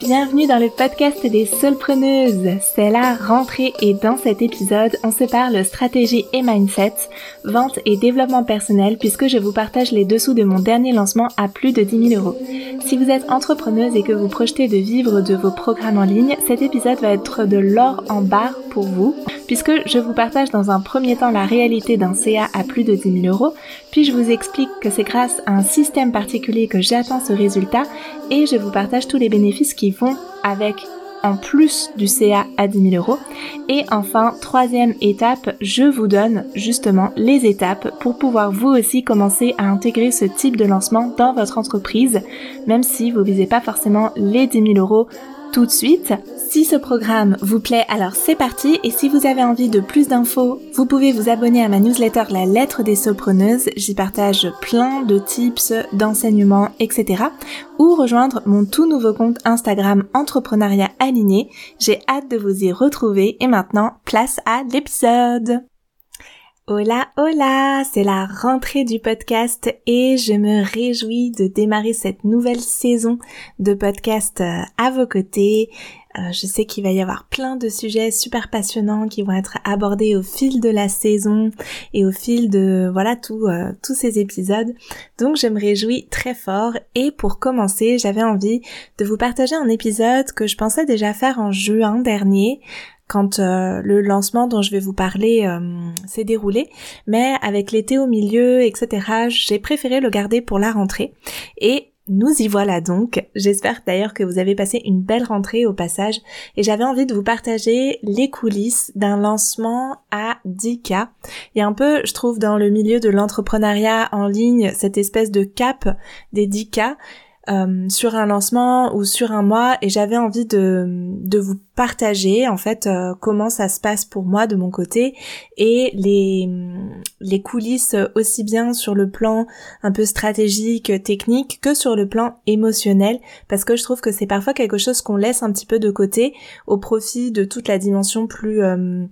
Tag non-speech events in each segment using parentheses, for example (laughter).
Bienvenue dans le podcast des solpreneuses. C'est la rentrée et dans cet épisode, on se parle stratégie et mindset, vente et développement personnel puisque je vous partage les dessous de mon dernier lancement à plus de 10 000 euros. Si vous êtes entrepreneuse et que vous projetez de vivre de vos programmes en ligne, cet épisode va être de l'or en barre pour vous puisque je vous partage dans un premier temps la réalité d'un CA à plus de 10 000 euros, puis je vous explique que c'est grâce à un système particulier que j'atteins ce résultat et je vous partage tous les bénéfices qui vont avec en plus du CA à 10 000 euros. Et enfin, troisième étape, je vous donne justement les étapes pour pouvoir vous aussi commencer à intégrer ce type de lancement dans votre entreprise, même si vous visez pas forcément les 10 000 euros tout de suite. Si ce programme vous plaît, alors c'est parti. Et si vous avez envie de plus d'infos, vous pouvez vous abonner à ma newsletter La lettre des sopreneuses. J'y partage plein de tips, d'enseignements, etc. Ou rejoindre mon tout nouveau compte Instagram Entrepreneuriat Aligné. J'ai hâte de vous y retrouver. Et maintenant, place à l'épisode. Hola, hola, c'est la rentrée du podcast et je me réjouis de démarrer cette nouvelle saison de podcast euh, à vos côtés. Euh, je sais qu'il va y avoir plein de sujets super passionnants qui vont être abordés au fil de la saison et au fil de voilà tout, euh, tous ces épisodes. Donc je me réjouis très fort et pour commencer j'avais envie de vous partager un épisode que je pensais déjà faire en juin dernier quand euh, le lancement dont je vais vous parler s'est déroulé, mais avec l'été au milieu, etc., j'ai préféré le garder pour la rentrée. Et nous y voilà donc. J'espère d'ailleurs que vous avez passé une belle rentrée au passage et j'avais envie de vous partager les coulisses d'un lancement à 10K. Il y a un peu, je trouve, dans le milieu de l'entrepreneuriat en ligne, cette espèce de cap des 10K euh, sur un lancement ou sur un mois et j'avais envie de, de vous partager en fait euh, comment ça se passe pour moi de mon côté et les, les coulisses aussi bien sur le plan un peu stratégique, technique que sur le plan émotionnel parce que je trouve que c'est parfois quelque chose qu'on laisse un petit peu de côté au profit de toute la dimension plus euh,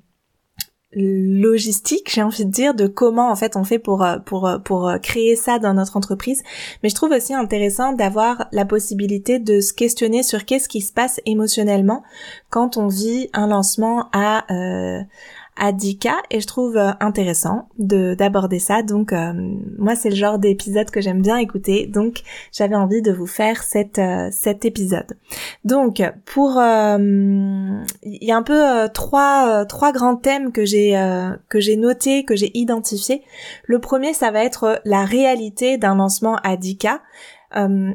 logistique, j'ai envie de dire, de comment en fait on fait pour euh, pour euh, pour euh, créer ça dans notre entreprise. Mais je trouve aussi intéressant d'avoir la possibilité de se questionner sur qu'est-ce qui se passe émotionnellement quand on vit un lancement à à 10K et je trouve euh, intéressant de d'aborder ça. Donc euh, moi c'est le genre d'épisode que j'aime bien écouter. Donc j'avais envie de vous faire cette euh, cet épisode. Donc pour il y a un peu trois trois grands thèmes que j'ai que j'ai noté, que j'ai identifié. Le premier ça va être la réalité d'un lancement 10K.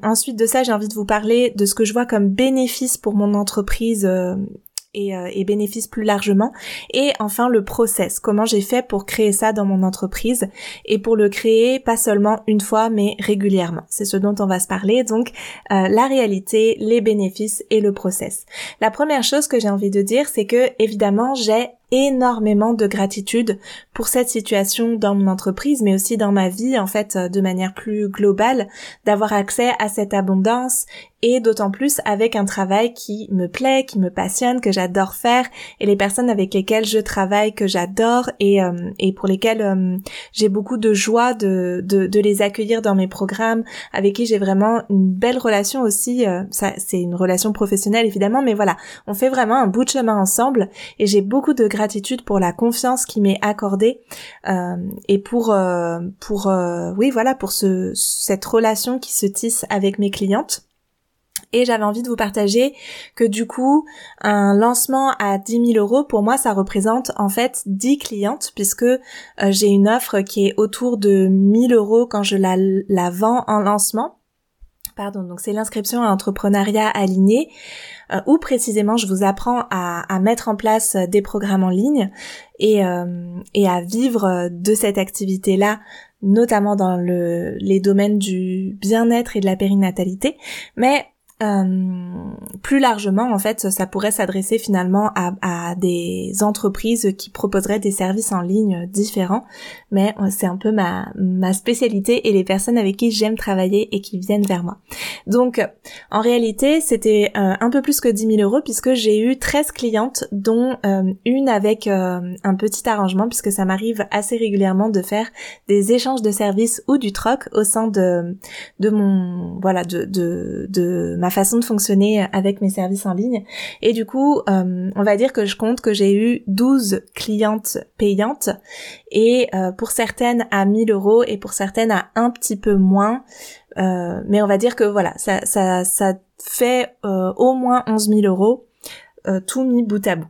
ensuite de ça, j'ai envie de vous parler de ce que je vois comme bénéfice pour mon entreprise et, euh, plus largement. Et enfin le process, comment j'ai fait pour créer ça dans mon entreprise et pour le créer pas seulement une fois mais régulièrement. C'est ce dont on va se parler. Donc euh, la réalité, les bénéfices et le process. La première chose que j'ai envie de dire, c'est que évidemment j'ai énormément de gratitude pour cette situation dans mon entreprise, mais aussi dans ma vie, en fait, euh, de manière plus globale, d'avoir accès à cette abondance et d'autant plus avec un travail qui me plaît, qui me passionne, que j'adore faire et les personnes avec lesquelles je travaille que j'adore et, euh, et pour lesquelles euh, j'ai beaucoup de joie de, de, de, les accueillir dans mes programmes, avec qui j'ai vraiment une belle relation aussi, ça c'est une relation professionnelle évidemment, mais voilà, on fait vraiment un bout de chemin ensemble et j'ai beaucoup de pour la confiance qui m'est accordée euh, et pour euh, pour euh, oui voilà pour ce cette relation qui se tisse avec mes clientes. Et j'avais envie de vous partager que du coup, un lancement à 10 000 euros, pour moi, ça représente en fait 10 clientes puisque j'ai une offre qui est autour de 1000 euros quand je la, la vends en lancement. Pardon, donc c'est l'inscription à entrepreneuriat aligné. Euh, où précisément je vous apprends à, mettre en place euh, des programmes en ligne et, euh, à vivre de cette activité-là notamment dans le, les domaines du bien-être et de la périnatalité, mais euh, plus largement, en fait, ça pourrait s'adresser finalement à, à, des entreprises qui proposeraient des services en ligne différents, mais euh, c'est un peu ma, ma spécialité et les personnes avec qui j'aime travailler et qui viennent vers moi. Donc, en réalité, c'était euh, un peu plus que 10 000 euros puisque j'ai eu 13 clientes, dont une avec un petit arrangement puisque ça m'arrive assez régulièrement de faire des échanges de services ou du troc au sein de, de mon, voilà, de, de, de ma façon de fonctionner avec mes services en ligne. Et du coup, on va dire que je compte que j'ai eu 12 clientes payantes et pour certaines à 1000 euros et pour certaines à un petit peu moins. mais on va dire que voilà, ça, ça, ça fait au moins 11 000 euros tout mis bout à bout.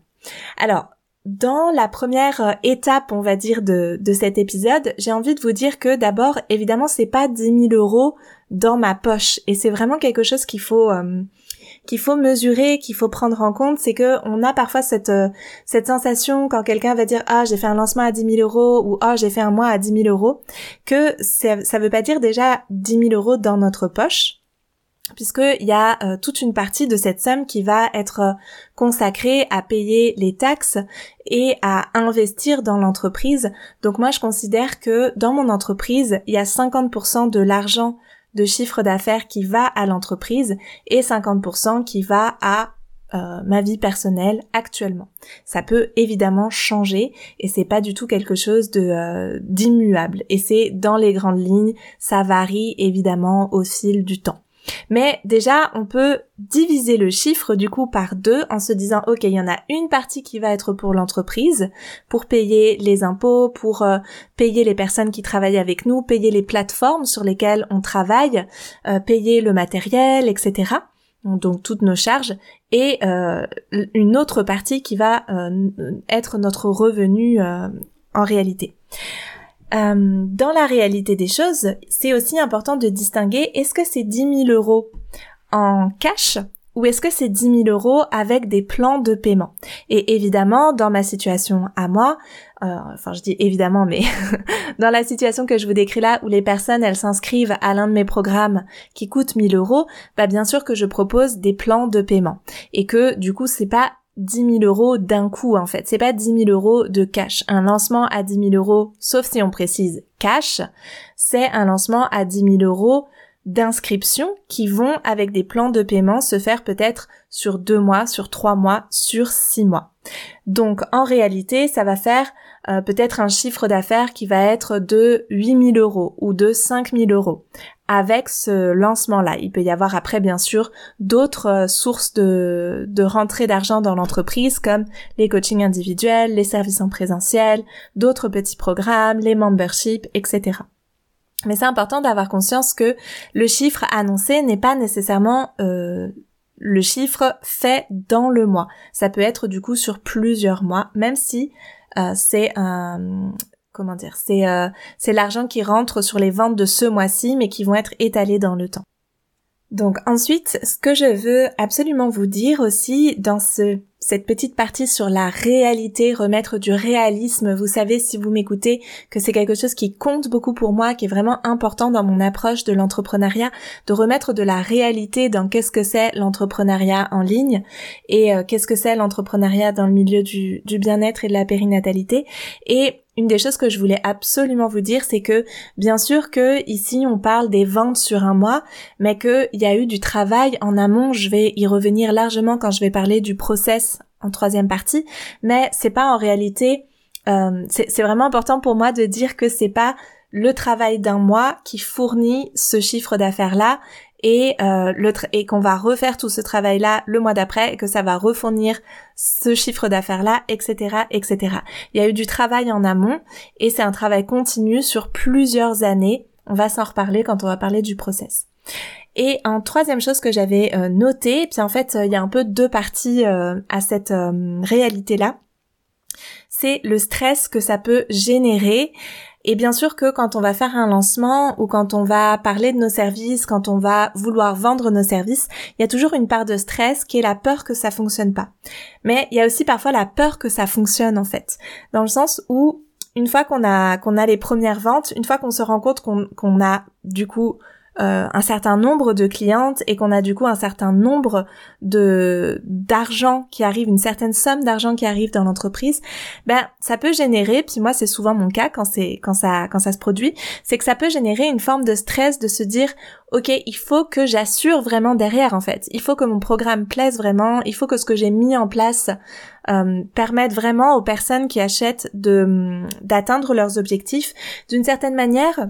Alors, dans la première euh, étape, on va dire, de, de cet épisode, j'ai envie de vous dire que d'abord, évidemment, c'est pas 10 000 euros dans ma poche. Et c'est vraiment quelque chose qu'il faut, euh, qu'il faut mesurer, qu'il faut prendre en compte. C'est que on a parfois cette, euh, cette sensation quand quelqu'un va dire, ah, j'ai fait un lancement à 10 000 euros ou, ah, j'ai fait un mois à 10 000 euros, que ça, ça veut pas dire déjà 10 000 euros dans notre poche puisqu'il y a euh, toute une partie de cette somme qui va être euh, consacrée à payer les taxes et à investir dans l'entreprise. Donc moi, je considère que dans mon entreprise, il y a 50% de l'argent de chiffre d'affaires qui va à l'entreprise et 50% qui va à euh, ma vie personnelle actuellement. Ça peut évidemment changer et c'est pas du tout quelque chose de d'immuable et c'est dans les grandes lignes, ça varie évidemment au fil du temps. Mais déjà, on peut diviser le chiffre du coup par deux en se disant, ok, il y en a une partie qui va être pour l'entreprise, pour payer les impôts, pour euh, payer les personnes qui travaillent avec nous, payer les plateformes sur lesquelles on travaille, euh, payer le matériel, etc. Donc toutes nos charges et euh, une autre partie qui va être notre revenu en réalité. Euh, dans la réalité des choses, c'est aussi important de distinguer est-ce que c'est 10 000 euros en cash ou est-ce que c'est 10 000 euros avec des plans de paiement? Et évidemment, dans ma situation à moi, euh, enfin je dis évidemment, mais (laughs) dans la situation que je vous décris là, où les personnes elles s'inscrivent à l'un de mes programmes qui coûte 1000 euros, bah bien sûr que je propose des plans de paiement. Et que du coup c'est pas 10 000 euros d'un coup en fait. C'est pas 10 000 euros de cash. Un lancement à 10 000 euros, sauf si on précise cash, c'est un lancement à 10 000 euros d'inscription qui vont avec des plans de paiement se faire peut-être sur deux mois, sur trois mois, sur six mois. Donc en réalité, ça va faire euh, peut-être un chiffre d'affaires qui va être de 8000 euros ou de 5000 euros avec ce lancement-là. Il peut y avoir après, bien sûr, d'autres euh, sources de, de rentrée d'argent dans l'entreprise, comme les coachings individuels, les services en présentiel, d'autres petits programmes, les memberships, etc. Mais c'est important d'avoir conscience que le chiffre annoncé n'est pas nécessairement euh, le chiffre fait dans le mois. Ça peut être du coup sur plusieurs mois, même si euh, c'est un comment dire, c'est euh, c'est l'argent qui rentre sur les ventes de ce mois-ci, mais qui vont être étalés dans le temps. Donc ensuite, ce que je veux absolument vous dire aussi dans ce cette petite partie sur la réalité, remettre du réalisme. Vous savez, si vous m'écoutez, que c'est quelque chose qui compte beaucoup pour moi, qui est vraiment important dans mon approche de l'entrepreneuriat, de remettre de la réalité dans qu'est-ce que c'est l'entrepreneuriat en ligne et euh, qu'est-ce que c'est l'entrepreneuriat dans le milieu du, du bien-être et de la périnatalité. Et une des choses que je voulais absolument vous dire, c'est que bien sûr que ici on parle des ventes sur un mois, mais qu'il y a eu du travail en amont. Je vais y revenir largement quand je vais parler du process en troisième partie, mais c'est pas en réalité. Euh, c'est vraiment important pour moi de dire que c'est pas le travail d'un mois qui fournit ce chiffre d'affaires là et euh, le et qu'on va refaire tout ce travail là le mois d'après et que ça va refournir ce chiffre d'affaires là etc etc il y a eu du travail en amont et c'est un travail continu sur plusieurs années on va s'en reparler quand on va parler du process et un troisième chose que j'avais euh, noté puis en fait il y a un peu deux parties euh, à cette réalité là c'est le stress que ça peut générer. Et bien sûr que quand on va faire un lancement ou quand on va parler de nos services, quand on va vouloir vendre nos services, il y a toujours une part de stress qui est la peur que ça fonctionne pas. Mais il y a aussi parfois la peur que ça fonctionne en fait, dans le sens où une fois qu'on a qu'on a les premières ventes, une fois qu'on se rend compte qu'on qu'on a du coup euh, un certain nombre de clientes et qu'on a du coup un certain nombre de d'argent qui arrive, une certaine somme d'argent qui arrive dans l'entreprise, ben ça peut générer, puis moi c'est souvent mon cas quand c'est quand ça quand ça se produit, c'est que ça peut générer une forme de stress de se dire ok il faut que j'assure vraiment derrière en fait, il faut que mon programme plaise vraiment, il faut que ce que j'ai mis en place euh, permette vraiment aux personnes qui achètent de d'atteindre leurs objectifs. D'une certaine manière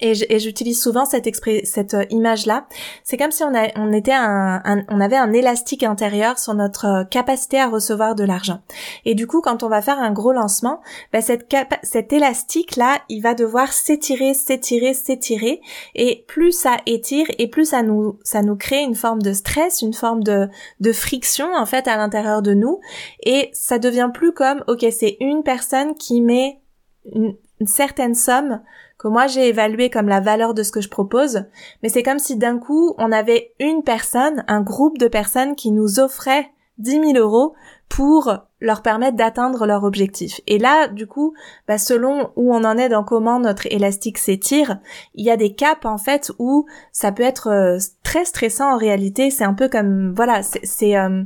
et j'utilise souvent cette, cette euh, image-là. C'est comme si on, était un, on avait un élastique intérieur sur notre euh, capacité à recevoir de l'argent. Et du coup, quand on va faire un gros lancement, bah cette cet élastique-là, il va devoir s'étirer, s'étirer, s'étirer. Et plus ça étire, et plus ça nous, ça nous crée une forme de stress, une forme de friction en fait à l'intérieur de nous. Et ça devient plus comme, ok, c'est une personne qui met une certaine somme que moi j'ai évalué comme la valeur de ce que je propose, mais c'est comme si d'un coup on avait une personne, un groupe de personnes qui nous offrait 10 000 euros pour leur permettre d'atteindre leur objectif. Et là, du coup, bah, selon où on en est dans comment notre élastique s'étire, il y a des caps en fait où ça peut être euh, très stressant en réalité. C'est un peu comme voilà, c'est euh,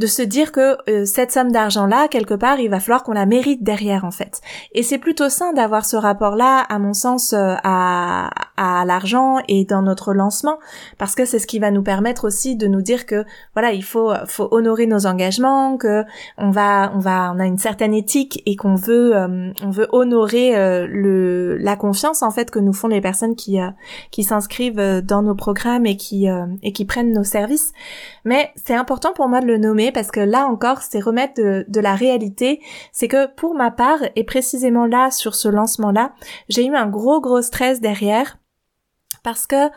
de se dire que euh, cette somme d'argent là quelque part il va falloir qu'on la mérite derrière en fait. Et c'est plutôt sain d'avoir ce rapport là à mon sens euh, à, à l'argent et dans notre lancement parce que c'est ce qui va nous permettre aussi de nous dire que voilà il faut faut honorer nos engagements que on va on va on a une certaine éthique et qu'on veut euh, on veut honorer le la confiance en fait que nous font les personnes qui qui s'inscrivent dans nos programmes et qui et qui prennent nos services. Mais c'est important pour moi de le nommer parce que là encore, c'est remettre de, la réalité. C'est que pour ma part, et précisément là, sur ce lancement-là, j'ai eu un gros gros stress derrière parce que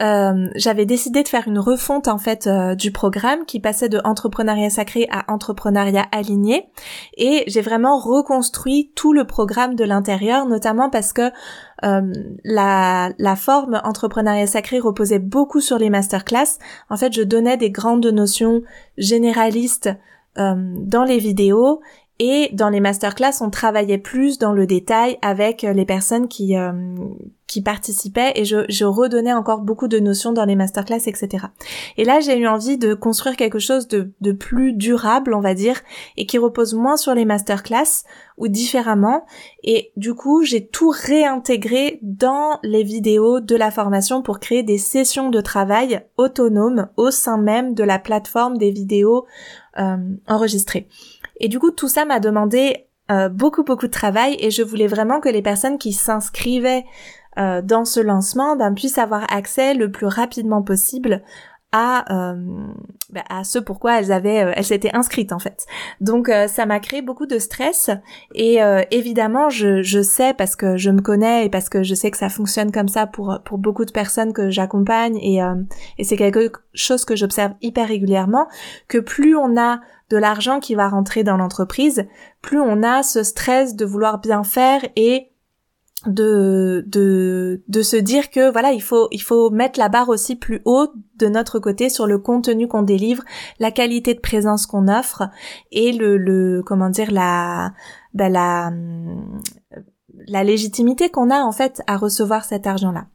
euh, j'avais décidé de faire une refonte en fait euh, du programme qui passait de entrepreneuriat sacré à entrepreneuriat aligné et j'ai vraiment reconstruit tout le programme de l'intérieur notamment parce que euh, la, la forme entrepreneuriat sacré reposait beaucoup sur les masterclass. En fait, je donnais des grandes notions généralistes dans les vidéos et dans les masterclass, on travaillait plus dans le détail avec les personnes qui euh, qui participaient et je, je redonnais encore beaucoup de notions dans les masterclass, etc. Et là, j'ai eu envie de construire quelque chose de, de plus durable, on va dire, et qui repose moins sur les masterclass ou différemment. Et du coup, j'ai tout réintégré dans les vidéos de la formation pour créer des sessions de travail autonomes au sein même de la plateforme des vidéos euh, enregistrées. Et du coup, tout ça m'a demandé euh, beaucoup beaucoup de travail et je voulais vraiment que les personnes qui s'inscrivaient euh, dans ce lancement ben, puissent avoir accès le plus rapidement possible à euh, ben, à ce pourquoi elles avaient elles s'étaient inscrites en fait. Donc ça m'a créé beaucoup de stress et évidemment je, je sais parce que je me connais et parce que je sais que ça fonctionne comme ça pour pour beaucoup de personnes que j'accompagne et et c'est quelque chose que j'observe hyper régulièrement que plus on a de l'argent qui va rentrer dans l'entreprise, plus on a ce stress de vouloir bien faire et de, de, de se dire que voilà, il faut, il faut mettre la barre aussi plus haut de notre côté sur le contenu qu'on délivre, la qualité de présence qu'on offre et le, le, comment dire, la, bah, la, la légitimité qu'on a en fait à recevoir cet argent-là.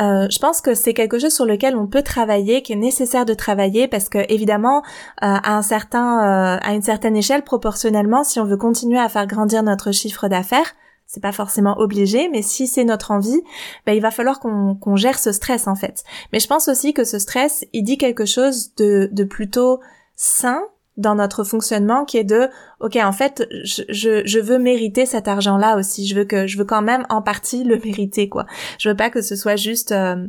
Euh, je pense que c'est quelque chose sur lequel on peut travailler, qui est nécessaire de travailler parce que évidemment, euh, à un certain, euh, à une certaine échelle, proportionnellement, si on veut continuer à faire grandir notre chiffre d'affaires, c'est pas forcément obligé, mais si c'est notre envie, ben, il va falloir qu'on gère ce stress en fait. Mais je pense aussi que ce stress, il dit quelque chose de, de plutôt sain dans notre fonctionnement qui est de ok en fait je, je, je veux mériter cet argent là aussi. Je veux que je veux quand même en partie le mériter quoi. Je veux pas que ce soit juste euh,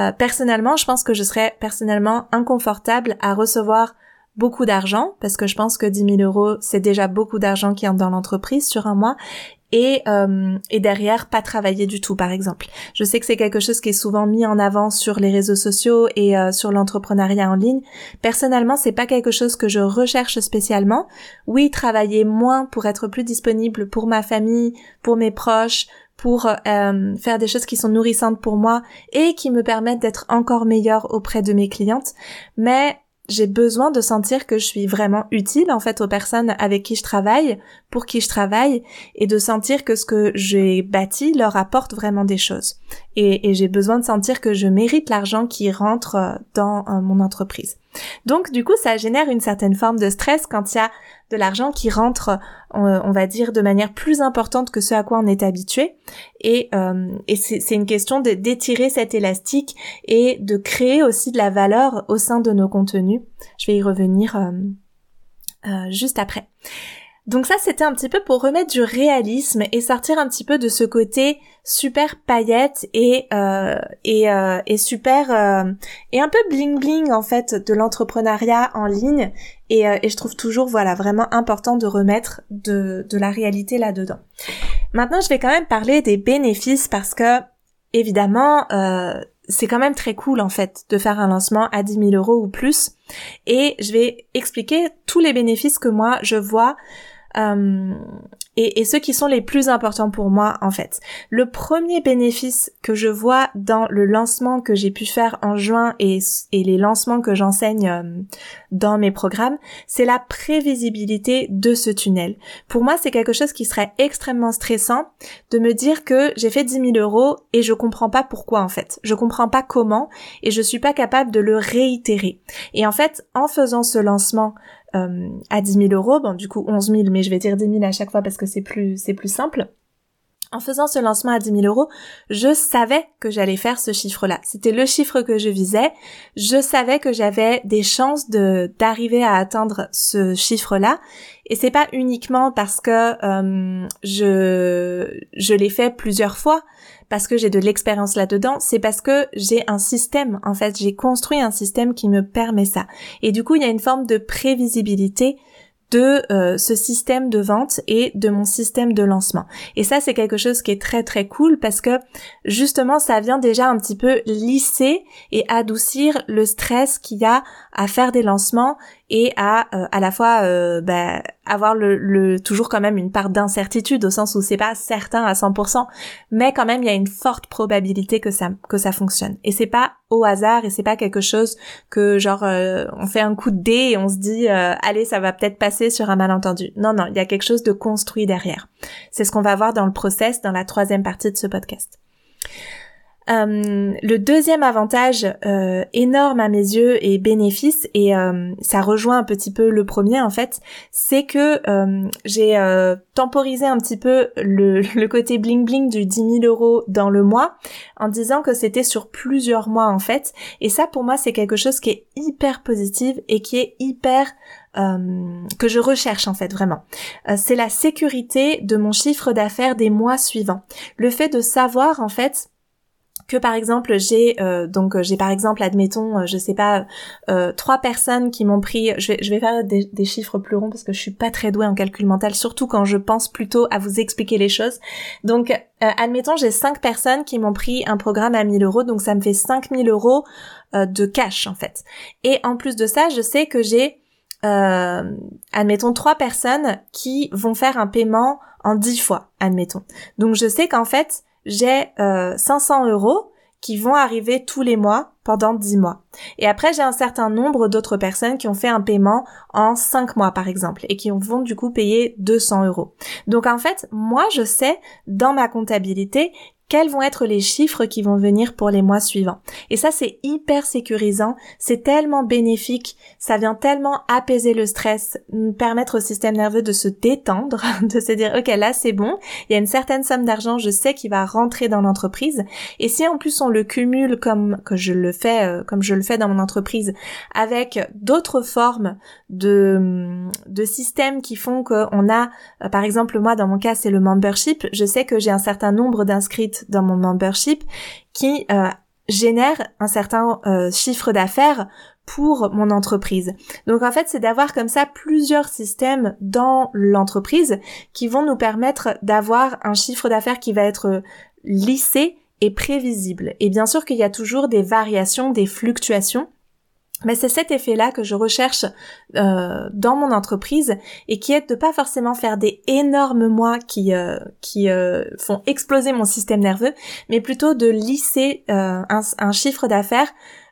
euh, personnellement je pense que je serais personnellement inconfortable à recevoir beaucoup d'argent parce que je pense que 10 000 euros c'est déjà beaucoup d'argent qui entre dans l'entreprise sur un mois et, euh, et derrière pas travailler du tout par exemple. Je sais que c'est quelque chose qui est souvent mis en avant sur les réseaux sociaux et euh, sur l'entrepreneuriat en ligne. Personnellement, c'est pas quelque chose que je recherche spécialement. Oui, travailler moins pour être plus disponible pour ma famille, pour mes proches, pour euh, faire des choses qui sont nourrissantes pour moi et qui me permettent d'être encore meilleure auprès de mes clientes. Mais j'ai besoin de sentir que je suis vraiment utile en fait aux personnes avec qui je travaille, pour qui je travaille, et de sentir que ce que j'ai bâti leur apporte vraiment des choses. Et, j'ai besoin de sentir que je mérite l'argent qui rentre euh, dans euh, mon entreprise. Donc du coup, ça génère une certaine forme de stress quand il y a de l'argent qui rentre, on, va dire, de manière plus importante que ce à quoi on est habitué. Et, euh, c'est une question d'étirer cet élastique et de créer aussi de la valeur au sein de nos contenus. Je vais y revenir euh, euh, juste après. Donc ça, c'était un petit peu pour remettre du réalisme et sortir un petit peu de ce côté super paillette et euh, et, euh, et super euh, et un peu bling bling en fait de l'entrepreneuriat en ligne. Et, et je trouve toujours voilà vraiment important de remettre de de la réalité là dedans. Maintenant, je vais quand même parler des bénéfices parce que évidemment c'est quand même très cool en fait de faire un lancement à 10 000 euros ou plus. Et je vais expliquer tous les bénéfices que moi je vois euh, et, et, ceux qui sont les plus importants pour moi en fait. Le premier bénéfice que je vois dans le lancement que j'ai pu faire en juin et, les lancements que j'enseigne euh, dans mes programmes, c'est la prévisibilité de ce tunnel. Pour moi, c'est quelque chose qui serait extrêmement stressant de me dire que j'ai fait 10 000 euros et je comprends pas pourquoi en fait. Je comprends pas comment et je suis pas capable de le réitérer. Et en fait, en faisant ce lancement euh, à 10 000 euros, bon du coup 11 000, mais je vais dire 10 000 à chaque fois parce que c'est plus c'est plus simple. En faisant ce lancement à 10 000 euros, je savais que j'allais faire ce chiffre-là. C'était le chiffre que je visais. Je savais que j'avais des chances de d'arriver à atteindre ce chiffre-là. Et c'est pas uniquement parce que euh, je je l'ai fait plusieurs fois parce que j'ai de l'expérience là-dedans, c'est parce que j'ai un système, en fait, j'ai construit un système qui me permet ça. Et du coup, il y a une forme de prévisibilité de euh, ce système de vente et de mon système de lancement. Et ça, c'est quelque chose qui est très très cool parce que justement, ça vient déjà un petit peu lisser et adoucir le stress qu'il y a à faire des lancements et à euh, à la fois euh, bah, avoir le, le, toujours quand même une part d'incertitude au sens où c'est pas certain à 100%, mais quand même il y a une forte probabilité que ça que ça fonctionne. Et c'est pas au hasard et c'est pas quelque chose que genre euh, on fait un coup de dé et on se dit allez ça va peut-être passer sur un malentendu. Non non, il y a quelque chose de construit derrière. C'est ce qu'on va voir dans le process dans la troisième partie de ce podcast. Euh, le deuxième avantage euh, énorme à mes yeux et bénéfice, et euh, ça rejoint un petit peu le premier en fait, c'est que j'ai temporisé un petit peu le, (laughs) le, côté bling bling du 10 000 euros dans le mois en disant que c'était sur plusieurs mois en fait. Et ça pour moi c'est quelque chose qui est hyper positif et qui est hyper que je recherche en fait vraiment. c'est la sécurité de mon chiffre d'affaires des mois suivants. Le fait de savoir en fait que par exemple j'ai euh, donc euh, j'ai par exemple admettons euh, je sais pas trois personnes qui m'ont pris je vais je vais faire des, des, chiffres plus ronds parce que je suis pas très douée en calcul mental surtout quand je pense plutôt à vous expliquer les choses. Donc admettons j'ai cinq personnes qui m'ont pris un programme à 1000 euros donc ça me fait 5000 euros de cash en fait. Et en plus de ça je sais que j'ai admettons trois personnes qui vont faire un paiement en dix fois admettons. Donc je sais qu'en fait j'ai euh, 500 euros qui vont arriver tous les mois pendant 10 mois. Et après, j'ai un certain nombre d'autres personnes qui ont fait un paiement en 5 mois, par exemple, et qui vont du coup payer 200 euros. Donc en fait, moi, je sais dans ma comptabilité quels vont être les chiffres qui vont venir pour les mois suivants. Et ça, c'est hyper sécurisant, c'est tellement bénéfique, ça vient tellement apaiser le stress, permettre au système nerveux de se détendre, (laughs) de se dire, ok, là, c'est bon, il y a une certaine somme d'argent, je sais qu'il va rentrer dans l'entreprise. Et si en plus on le cumule comme que je le fais, euh, comme je le fais dans mon entreprise, avec d'autres formes de, de systèmes qui font qu'on a, euh, par exemple, moi, dans mon cas, c'est le membership, je sais que j'ai un certain nombre d'inscrits dans mon membership qui euh, génère un certain euh, chiffre d'affaires pour mon entreprise. Donc en fait, c'est d'avoir comme ça plusieurs systèmes dans l'entreprise qui vont nous permettre d'avoir un chiffre d'affaires qui va être lissé et prévisible. Et bien sûr qu'il y a toujours des variations, des fluctuations, mais c'est cet effet-là que je recherche euh, dans mon entreprise et qui est de pas forcément faire des énormes mois qui euh, qui euh, font exploser mon système nerveux, mais plutôt de lisser un, un, chiffre d'affaires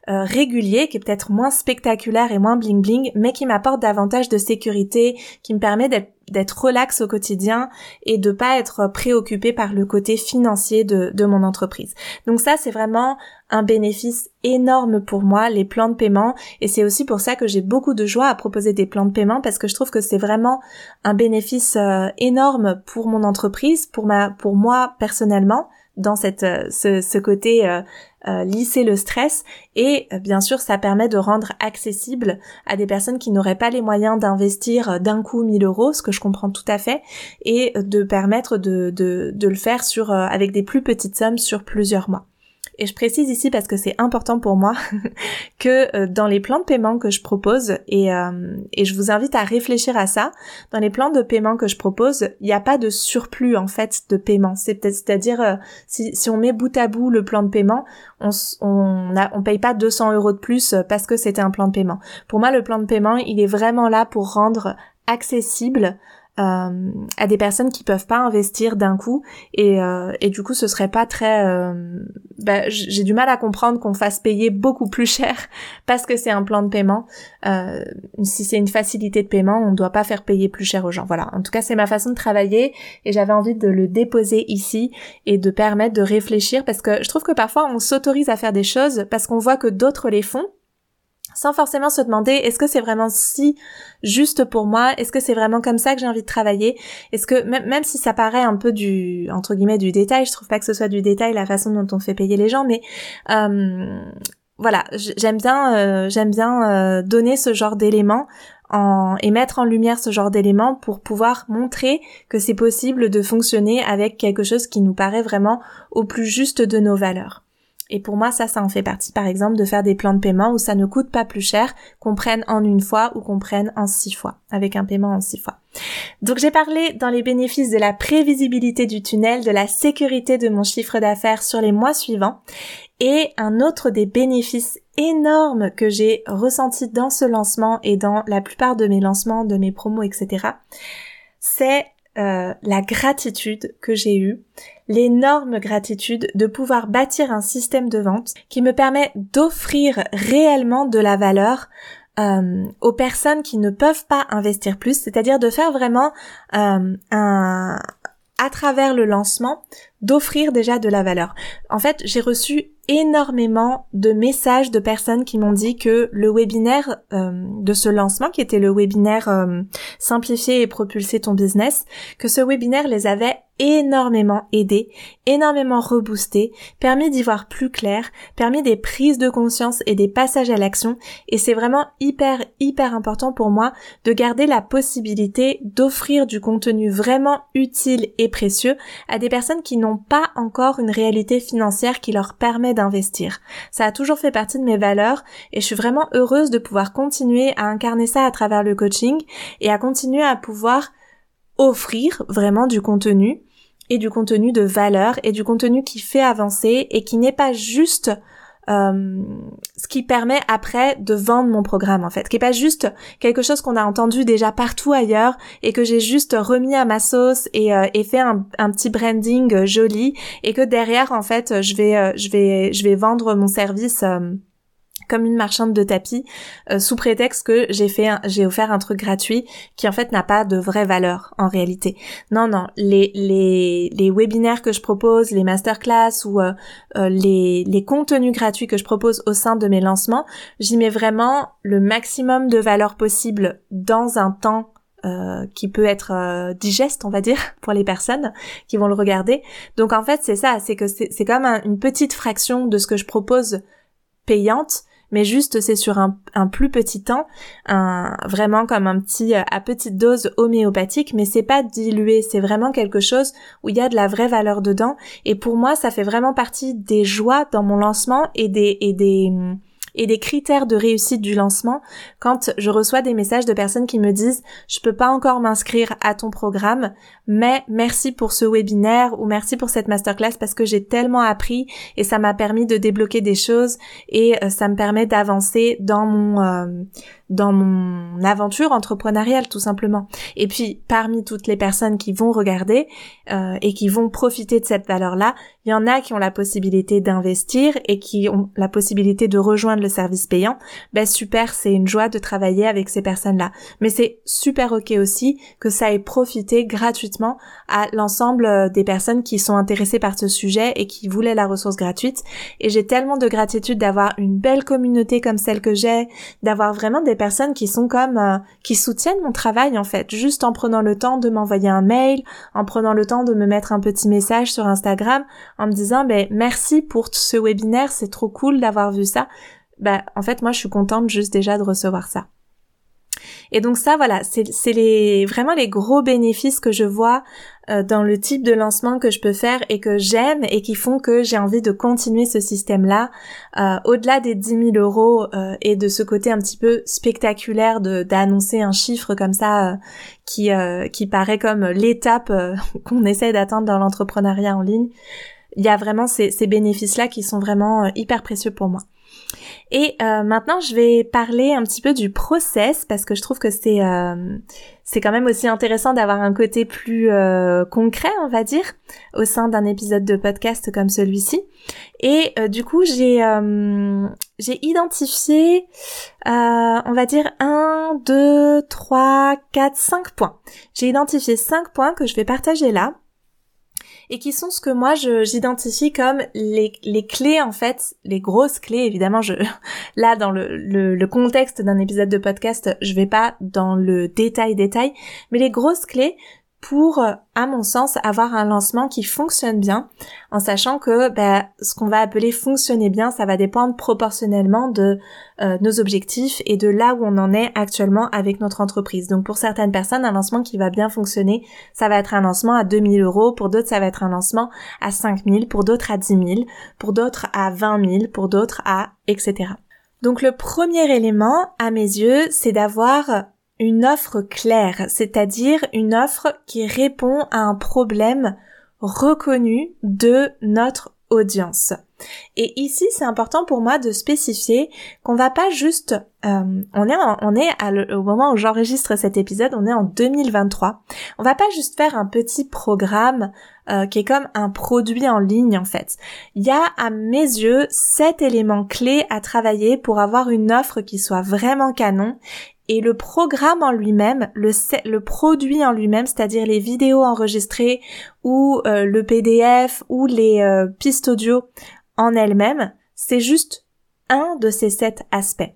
régulier qui est peut-être moins spectaculaire et moins bling bling, mais qui m'apporte davantage de sécurité, qui me permet d'être d'être relax au quotidien et de pas être préoccupé par le côté financier de, de mon entreprise. Donc ça, c'est vraiment un bénéfice énorme pour moi, les plans de paiement. Et c'est aussi pour ça que j'ai beaucoup de joie à proposer des plans de paiement parce que je trouve que c'est vraiment un bénéfice euh, énorme pour mon entreprise, pour ma, pour moi personnellement dans cette ce, ce côté euh, lisser le stress et euh, bien sûr ça permet de rendre accessible à des personnes qui n'auraient pas les moyens d'investir euh, d'un coup 1000 euros, ce que je comprends tout à fait, et de permettre de, de, de le faire sur avec des plus petites sommes sur plusieurs mois. Et je précise ici parce que c'est important pour moi (laughs) que euh, dans les plans de paiement que je propose, et, euh, et je vous invite à réfléchir à ça, dans les plans de paiement que je propose, il n'y a pas de surplus en fait de paiement. C'est-à-dire euh, si, si on met bout à bout le plan de paiement, on on, a, on paye pas 200 euros de plus parce que c'était un plan de paiement. Pour moi, le plan de paiement, il est vraiment là pour rendre accessible euh, à des personnes qui peuvent pas investir d'un coup. Et, euh, et du coup ce serait pas très euh, bah, j'ai du mal à comprendre qu'on fasse payer beaucoup plus cher (laughs) parce que c'est un plan de paiement. Euh, si c'est une facilité de paiement on doit pas faire payer plus cher aux gens. Voilà. En tout cas c'est ma façon de travailler et j'avais envie de le déposer ici et de permettre de réfléchir parce que je trouve que parfois on s'autorise à faire des choses parce qu'on voit que d'autres les font sans forcément se demander est-ce que c'est vraiment si juste pour moi? Est-ce que c'est vraiment comme ça que j'ai envie de travailler? Est-ce que même, même si ça paraît un peu du entre guillemets du détail, je trouve pas que ce soit du détail la façon dont on fait payer les gens, mais euh, voilà, j'aime bien euh, j'aime bien euh, donner ce genre d'éléments en, et mettre en lumière ce genre d'éléments pour pouvoir montrer que c'est possible de fonctionner avec quelque chose qui nous paraît vraiment au plus juste de nos valeurs. Et pour moi, ça, ça en fait partie, par exemple, de faire des plans de paiement où ça ne coûte pas plus cher qu'on prenne en une fois ou qu'on prenne en six fois, avec un paiement en six fois. Donc j'ai parlé dans les bénéfices de la prévisibilité du tunnel, de la sécurité de mon chiffre d'affaires sur les mois suivants. Et un autre des bénéfices énormes que j'ai ressenti dans ce lancement et dans la plupart de mes lancements, de mes promos, etc., c'est euh, la gratitude que j'ai eue, l'énorme gratitude de pouvoir bâtir un système de vente qui me permet d'offrir réellement de la valeur euh, aux personnes qui ne peuvent pas investir plus, c'est-à-dire de faire vraiment euh, un à travers le lancement d'offrir déjà de la valeur. En fait, j'ai reçu énormément de messages de personnes qui m'ont dit que le webinaire euh, de ce lancement, qui était le webinaire euh, Simplifier et propulser ton business, que ce webinaire les avait énormément aidés, énormément reboostés, permis d'y voir plus clair, permis des prises de conscience et des passages à l'action, et c'est vraiment hyper hyper important pour moi de garder la possibilité d'offrir du contenu vraiment utile et précieux à des personnes qui n'ont pas encore une réalité financière qui leur permet d'investir. Ça a toujours fait partie de mes valeurs et je suis vraiment heureuse de pouvoir continuer à incarner ça à travers le coaching et à continuer à pouvoir offrir vraiment du contenu et du contenu de valeur et du contenu qui fait avancer et qui n'est pas juste euh, ce qui permet après de vendre mon programme en fait, qui est pas juste quelque chose qu'on a entendu déjà partout ailleurs et que j'ai juste remis à ma sauce et, euh, et fait un, un, petit branding joli et que derrière en fait je vais euh, je vais je vais vendre mon service comme une marchande de tapis euh, sous prétexte que j'ai fait j'ai offert un truc gratuit qui en fait n'a pas de vraie valeur en réalité. Non non, les les les webinaires que je propose, les masterclass ou euh, euh, les les contenus gratuits que je propose au sein de mes lancements, j'y mets vraiment le maximum de valeur possible dans un temps qui peut être digeste, on va dire, (laughs) pour les personnes qui vont le regarder. Donc en fait, c'est ça, c'est que c'est comme une petite fraction de ce que je propose payante, mais juste c'est sur un, plus petit temps, un, vraiment comme un petit à petite dose homéopathique, mais c'est pas dilué, c'est vraiment quelque chose où il y a de la vraie valeur dedans. Et pour moi, ça fait vraiment partie des joies dans mon lancement et des et des et des critères de réussite du lancement. Quand je reçois des messages de personnes qui me disent je peux pas encore m'inscrire à ton programme mais merci pour ce webinaire ou merci pour cette masterclass parce que j'ai tellement appris et ça m'a permis de débloquer des choses et euh, ça me permet d'avancer dans mon euh, dans mon aventure entrepreneuriale tout simplement. Et puis parmi toutes les personnes qui vont regarder euh, et qui vont profiter de cette valeur-là, il y en a qui ont la possibilité d'investir et qui ont la possibilité de rejoindre le service payant. Ben super, c'est une joie de travailler avec ces personnes-là. Mais c'est super ok aussi que ça ait profité gratuitement à l'ensemble euh, des personnes qui sont intéressées par ce sujet et qui voulaient la ressource gratuite. Et j'ai tellement de gratitude d'avoir une belle communauté comme celle que j'ai, d'avoir vraiment des personnes qui sont comme euh, qui soutiennent mon travail en fait, juste en prenant le temps de m'envoyer un mail, en prenant le temps de me mettre un petit message sur Instagram en me disant ben merci pour ce webinaire, c'est trop cool d'avoir vu ça. Ben en fait moi je suis contente juste déjà de recevoir ça. Et donc ça, voilà, c'est les vraiment les gros bénéfices que je vois euh, dans le type de lancement que je peux faire et que j'aime et qui font que j'ai envie de continuer ce système-là euh, au-delà des 10 000 euros euh, et de ce côté un petit peu spectaculaire d'annoncer un chiffre comme ça qui qui paraît comme l'étape (laughs) qu'on essaie d'atteindre dans l'entrepreneuriat en ligne. Il y a vraiment ces, ces bénéfices-là qui sont vraiment hyper précieux pour moi. Et euh, maintenant, je vais parler un petit peu du process parce que je trouve que c'est euh, c'est quand même aussi intéressant d'avoir un côté plus euh, concret, on va dire, au sein d'un épisode de podcast comme celui-ci. Et du coup, j'ai j'ai identifié, on va dire un, deux, trois, quatre, cinq points. J'ai identifié cinq points que je vais partager là et qui sont ce que moi j'identifie comme les, clés en fait, les grosses clés évidemment. Je (laughs) là dans le, le, le contexte d'un épisode de podcast, je vais pas dans le détail détail, mais les grosses clés pour, euh, à mon sens, avoir un lancement qui fonctionne bien, en sachant que bah, ce qu'on va appeler fonctionner bien, ça va dépendre proportionnellement de euh, nos objectifs et de là où on en est actuellement avec notre entreprise. Donc pour certaines personnes, un lancement qui va bien fonctionner, ça va être un lancement à 2000 euros, pour d'autres ça va être un lancement à 5000, pour d'autres à 10 000, pour d'autres à 20 000, pour d'autres à etc. Donc le premier élément, à mes yeux, c'est d'avoir une offre claire, c'est-à-dire une offre qui répond à un problème reconnu de notre audience. Et ici, c'est important pour moi de spécifier qu'on va pas juste, euh, on est, on est au moment où j'enregistre cet épisode, on est en 2023. On va pas juste faire un petit programme euh, qui est comme un produit en ligne en fait. Il y a à mes yeux sept éléments clés à travailler pour avoir une offre qui soit vraiment canon et le programme en lui-même, le, produit en lui-même, c'est-à-dire les vidéos enregistrées ou euh, le PDF ou les euh, pistes audio en elles-mêmes, c'est juste un de ces sept aspects.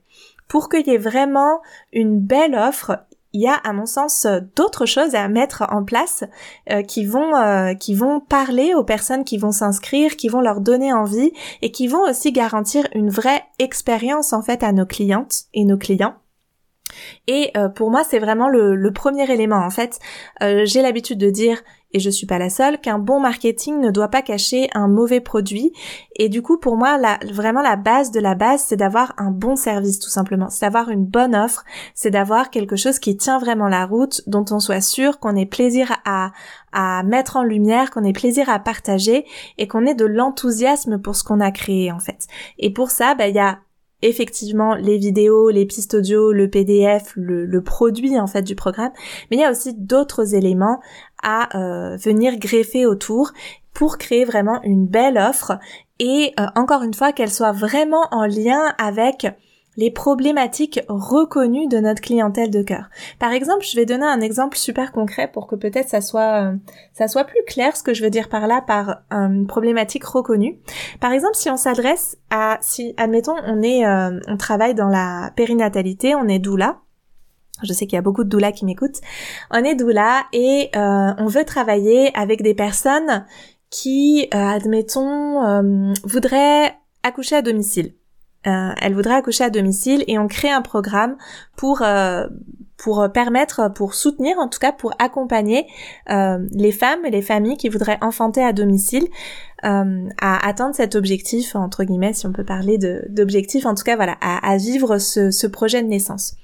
Pour qu'il y ait vraiment une belle offre, il y a à mon sens d'autres choses à mettre en place euh, qui vont qui vont parler aux personnes qui vont s'inscrire, qui vont leur donner envie et qui vont aussi garantir une vraie expérience en fait à nos clientes et nos clients. Et euh, pour moi, c'est vraiment le, premier élément. En fait, euh, j'ai l'habitude de dire, et je suis pas la seule, qu'un bon marketing ne doit pas cacher un mauvais produit. Et du coup, pour moi, la, vraiment la base de la base, c'est d'avoir un bon service, tout simplement. C'est d'avoir une bonne offre, c'est d'avoir quelque chose qui tient vraiment la route, dont on soit sûr qu'on ait plaisir à, à mettre en lumière, qu'on ait plaisir à partager et qu'on ait de l'enthousiasme pour ce qu'on a créé, en fait. Et pour ça, bah, il y a effectivement les vidéos, les pistes audio, le PDF, le, produit en fait du programme, mais il y a aussi d'autres éléments à euh, venir greffer autour pour créer vraiment une belle offre et euh, encore une fois qu'elle soit vraiment en lien avec les problématiques reconnues de notre clientèle de cœur. Par exemple, je vais donner un exemple super concret pour que peut-être ça soit euh, ça soit plus clair ce que je veux dire par là par une problématique reconnue. Par exemple, si on s'adresse à si admettons on est euh, on travaille dans la périnatalité, on est doula. Je sais qu'il y a beaucoup de doulas qui m'écoutent. On est doula et euh, on veut travailler avec des personnes qui, admettons, voudraient accoucher à domicile. Euh, elle voudrait accoucher à domicile et on crée un programme pour euh, pour permettre, pour soutenir, en tout cas pour accompagner euh, les femmes et les familles qui voudraient enfanter à domicile à atteindre cet objectif, entre guillemets, si on peut parler d'objectif, en tout cas voilà, à, vivre ce, projet de naissance.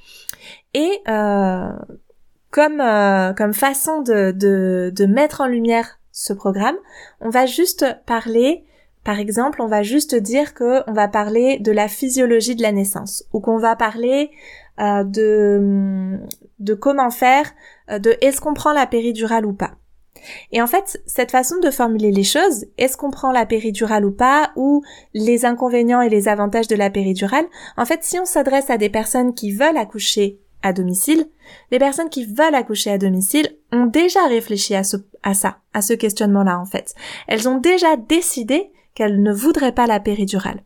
Et comme comme façon de, de mettre en lumière ce programme, on va juste parler par exemple, on va juste dire que on va parler de la physiologie de la naissance ou qu'on va parler euh, de de comment faire, euh, de est-ce qu'on prend la péridurale ou pas. Et en fait, cette façon de formuler les choses, est-ce qu'on prend la péridurale ou pas, ou les inconvénients et les avantages de la péridurale, en fait, si on s'adresse à des personnes qui veulent accoucher à domicile, les personnes qui veulent accoucher à domicile ont déjà réfléchi à ça, à ce questionnement-là en fait. Elles ont déjà décidé qu'elle ne voudrait pas la péridurale.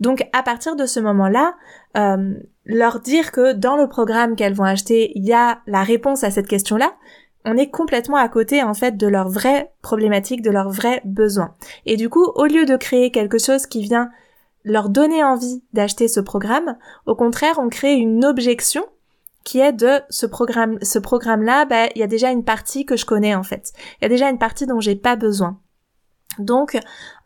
Donc à partir de ce moment-là, euh, leur dire que dans le programme qu'elles vont acheter, il y a la réponse à cette question-là, on est complètement à côté en fait de leurs vraies problématiques, de leurs vrais besoins. Et du coup, au lieu de créer quelque chose qui vient leur donner envie d'acheter ce programme, au contraire, on crée une objection qui est de ce programme, ce programme-là, bah, il y a déjà une partie que je connais en fait. Il y a déjà une partie dont j'ai pas besoin. Donc,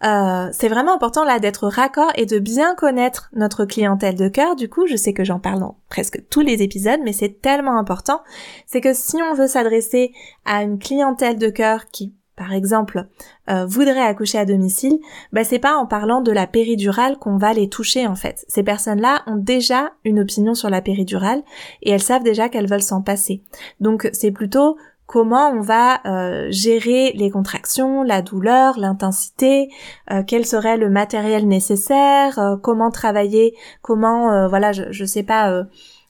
euh, c'est vraiment important là d'être raccord et de bien connaître notre clientèle de cœur. Du coup, je sais que j'en parle dans presque tous les épisodes, mais c'est tellement important. C'est que si on veut s'adresser à une clientèle de cœur qui, par exemple, euh, voudrait accoucher à domicile, bah c'est pas en parlant de la péridurale qu'on va les toucher en fait. Ces personnes-là ont déjà une opinion sur la péridurale et elles savent déjà qu'elles veulent s'en passer. Donc c'est plutôt comment on va euh, gérer les contractions, la douleur, l'intensité, euh, quel serait le matériel nécessaire, euh, comment travailler, comment voilà, je, je sais pas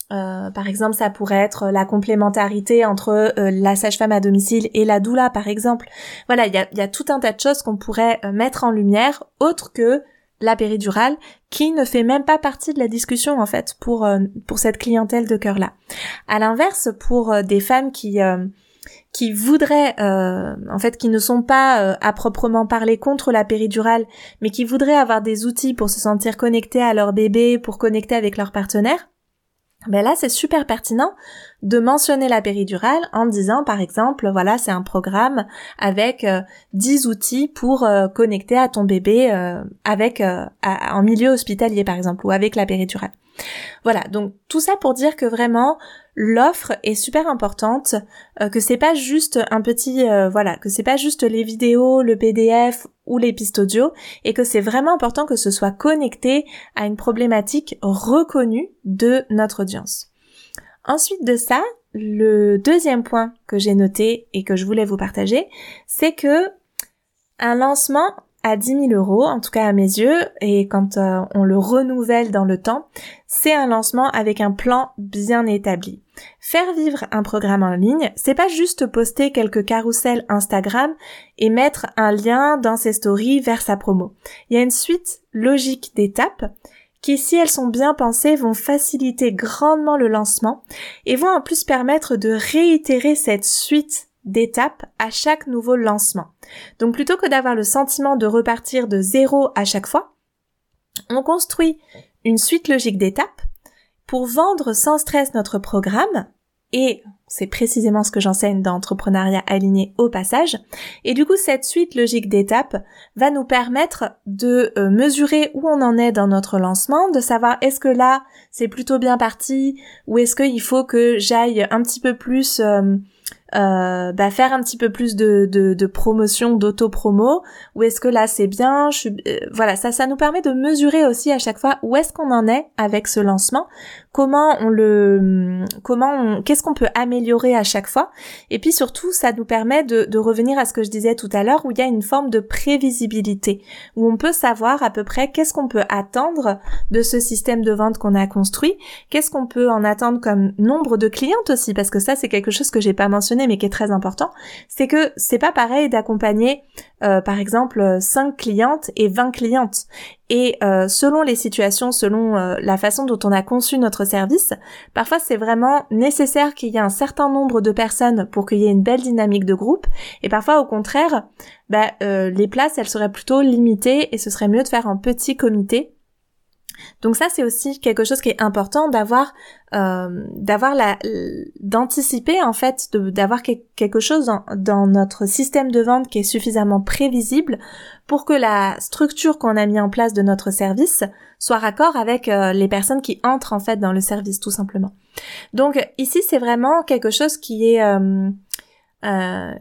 par exemple, ça pourrait être la complémentarité entre la sage-femme à domicile et la doula, par exemple. Voilà, il y a, y a, tout un tas de choses qu'on pourrait mettre en lumière, autre que la péridurale, qui ne fait même pas partie de la discussion en fait pour pour cette clientèle de cœur là. À l'inverse, pour des femmes qui qui voudraient, euh, en fait, qui ne sont pas euh, à proprement parler contre la péridurale, mais qui voudraient avoir des outils pour se sentir connectés à leur bébé, pour connecter avec leur partenaire, ben là, c'est super pertinent de mentionner la péridurale en disant, par exemple, voilà, c'est un programme avec 10 euh, outils pour connecter à ton bébé avec en milieu hospitalier, par exemple, ou avec la péridurale. Voilà, donc tout ça pour dire que vraiment l'offre est super importante, euh, que c'est pas juste un petit euh, voilà, que c'est pas juste les vidéos, le PDF ou les pistes audio et que c'est vraiment important que ce soit connecté à une problématique reconnue de notre audience. Ensuite de ça, le deuxième point que j'ai noté et que je voulais vous partager, c'est que un lancement à 10 000 euros, en tout cas à mes yeux, et quand euh, on le renouvelle dans le temps, c'est un lancement avec un plan bien établi. Faire vivre un programme en ligne, c'est pas juste poster quelques carousels Instagram et mettre un lien dans ses stories vers sa promo. Il y a une suite logique d'étapes qui, si elles sont bien pensées, vont faciliter grandement le lancement et vont en plus permettre de réitérer cette suite d'étapes à chaque nouveau lancement. Donc plutôt que d'avoir le sentiment de repartir de zéro à chaque fois, on construit une suite logique d'étapes pour vendre sans stress notre programme et c'est précisément ce que j'enseigne dans Entrepreneuriat aligné au passage. Et du coup, cette suite logique d'étapes va nous permettre de euh, mesurer où on en est dans notre lancement, de savoir est-ce que là, c'est plutôt bien parti, ou est-ce qu'il faut que j'aille un petit peu plus euh, euh, bah, faire un petit peu plus de, de, de promotion, d'auto-promo, ou est-ce que là c'est bien, je euh, voilà, ça, ça nous permet de mesurer aussi à chaque fois où est-ce qu'on en est avec ce lancement, comment on le, comment on, qu'est-ce qu'on peut améliorer à chaque fois, et puis surtout ça nous permet de, de revenir à ce que je disais tout à l'heure, où il y a une forme de prévisibilité, où on peut savoir à peu près qu'est-ce qu'on peut attendre de ce système de vente qu'on a construit, qu'est-ce qu'on peut en attendre comme nombre de clientes aussi, parce que ça c'est quelque chose que j'ai pas mentionné mais qui est très important, c'est que c'est pas pareil d'accompagner euh, par exemple 5 clientes et 20 clientes. Et euh, selon les situations, selon euh, la façon dont on a conçu notre service, parfois c'est vraiment nécessaire qu'il y ait un certain nombre de personnes pour qu'il y ait une belle dynamique de groupe. Et parfois au contraire, bah, les places elles seraient plutôt limitées et ce serait mieux de faire un petit comité donc ça c'est aussi quelque chose qui est important d'avoir euh, d'avoir la d'anticiper en fait d'avoir quelque chose dans, notre système de vente qui est suffisamment prévisible pour que la structure qu'on a mis en place de notre service soit raccord avec euh, les personnes qui entrent en fait dans le service tout simplement. Donc ici c'est vraiment quelque chose qui est euh, euh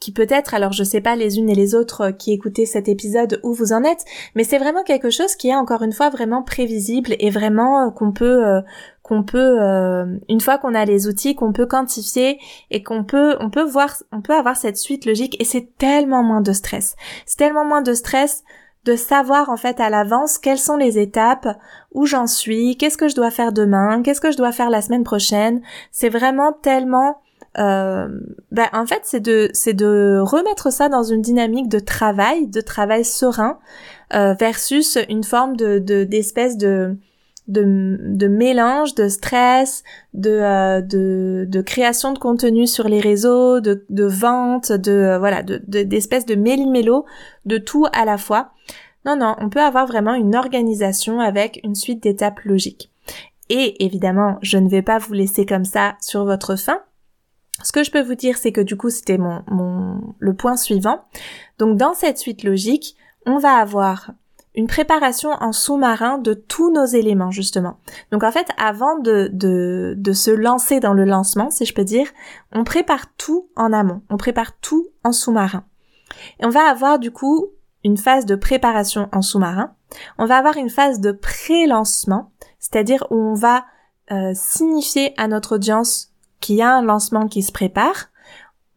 qui peut-être, alors je sais pas les unes et les autres qui écoutez cet épisode où vous en êtes, mais c'est vraiment quelque chose qui est encore une fois vraiment prévisible et vraiment euh, qu'on peut euh, qu'on peut euh, une fois qu'on a les outils qu'on peut quantifier et qu'on peut on peut voir on peut avoir cette suite logique et c'est tellement moins de stress. C'est tellement moins de stress de savoir en fait à l'avance quelles sont les étapes, où j'en suis, qu'est-ce que je dois faire demain, qu'est-ce que je dois faire la semaine prochaine. C'est vraiment tellement euh, bah, en fait c'est de c'est de remettre ça dans une dynamique de travail, de travail serein euh, versus une forme de d'espèce de de, de mélange, de stress, de, euh, de, de, création de contenu sur les réseaux, de, de vente, de euh, voilà, de, d'espèces de, méli-mélo, de tout à la fois. Non, non, on peut avoir vraiment une organisation avec une suite d'étapes logiques. Et évidemment, je ne vais pas vous laisser comme ça sur votre faim. Ce que je peux vous dire, c'est que du coup, c'était mon, le point suivant. Donc, dans cette suite logique, on va avoir une préparation en sous-marin de tous nos éléments, justement. Donc, en fait, avant de, de, de se lancer dans le lancement, si je peux dire, on prépare tout en amont. On prépare tout en sous-marin. Et on va avoir, du coup, une phase de préparation en sous-marin. On va avoir une phase de pré-lancement, c'est-à-dire où on va euh, signifier à notre audience qu'il y a un lancement qui se prépare.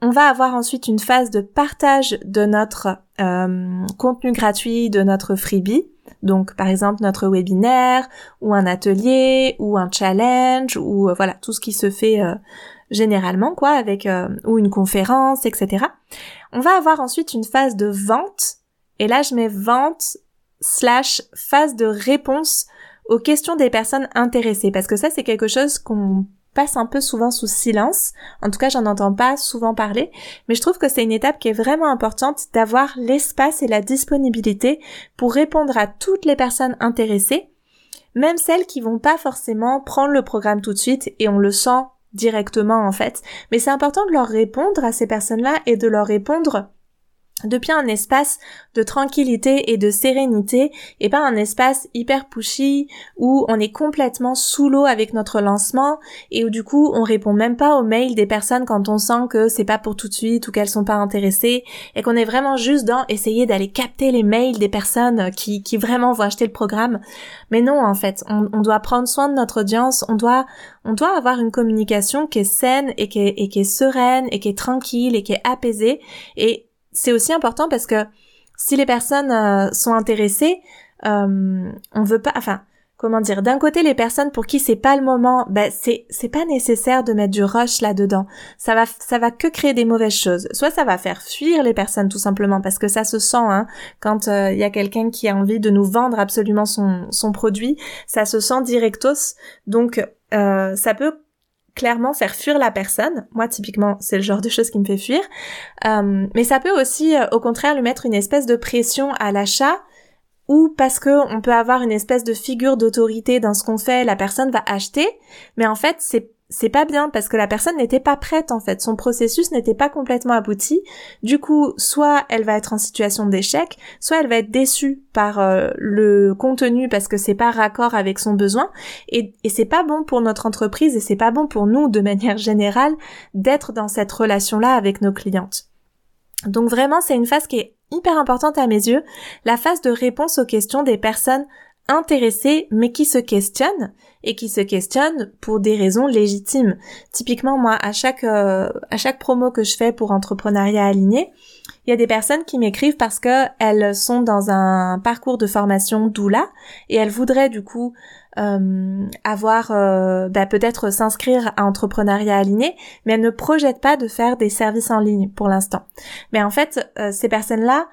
On va avoir ensuite une phase de partage de notre euh, contenu gratuit, de notre freebie. Donc par exemple notre webinaire ou un atelier ou un challenge ou euh, voilà tout ce qui se fait généralement quoi avec ou une conférence etc. On va avoir ensuite une phase de vente et là je mets vente slash phase de réponse aux questions des personnes intéressées parce que ça c'est quelque chose qu'on passe un peu souvent sous silence. En tout cas, j'en entends pas souvent parler, mais je trouve que c'est une étape qui est vraiment importante d'avoir l'espace et la disponibilité pour répondre à toutes les personnes intéressées, même celles qui vont pas forcément prendre le programme tout de suite et on le sent directement en fait. Mais c'est important de leur répondre à ces personnes-là et de leur répondre depuis un espace de tranquillité et de sérénité et pas un espace hyper pushy où on est complètement sous l'eau avec notre lancement et où du coup on répond même pas aux mails des personnes quand on sent que c'est pas pour tout de suite ou qu'elles sont pas intéressées et qu'on est vraiment juste dans essayer d'aller capter les mails des personnes qui, vraiment vont acheter le programme. Mais non en fait, on, on doit prendre soin de notre audience, on doit on doit avoir une communication qui est saine et qui est, et qui est sereine et qui est tranquille et qui est apaisée et c'est aussi important parce que si les personnes euh, sont intéressées, euh, on veut pas, enfin, comment dire, d'un côté les personnes pour qui c'est pas le moment, ben c'est c'est pas nécessaire de mettre du rush là-dedans. Ça va ça va que créer des mauvaises choses. Soit ça va faire fuir les personnes tout simplement parce que ça se sent hein, quand il euh, y a quelqu'un qui a envie de nous vendre absolument son son produit, ça se sent directos. Donc euh, ça peut clairement faire fuir la personne. Moi, typiquement, c'est le genre de choses qui me fait fuir. Euh, mais ça peut aussi, euh, au contraire, lui mettre une espèce de pression à l'achat ou parce que on peut avoir une espèce de figure d'autorité dans ce qu'on fait, la personne va acheter, mais en fait, c'est c'est pas bien parce que la personne n'était pas prête en fait, son processus n'était pas complètement abouti. Du coup, soit elle va être en situation d'échec, soit elle va être déçue par euh, le contenu parce que c'est pas raccord avec son besoin et, et c'est pas bon pour notre entreprise et c'est pas bon pour nous de (laughs) manière générale d'être dans cette relation là avec nos clientes. Donc vraiment, c'est une phase qui est hyper importante à mes yeux, la phase de réponse aux questions des personnes intéressés mais qui se questionnent et qui se questionnent pour des raisons légitimes. Typiquement moi à chaque euh, à chaque promo que je fais pour entrepreneuriat aligné, il y a des personnes qui m'écrivent parce que elles sont dans un parcours de formation doula et elles voudraient du coup euh, avoir euh, bah, peut-être s'inscrire à entrepreneuriat aligné, mais elles ne projettent pas de faire des services en ligne pour l'instant. Mais en fait, ces personnes-là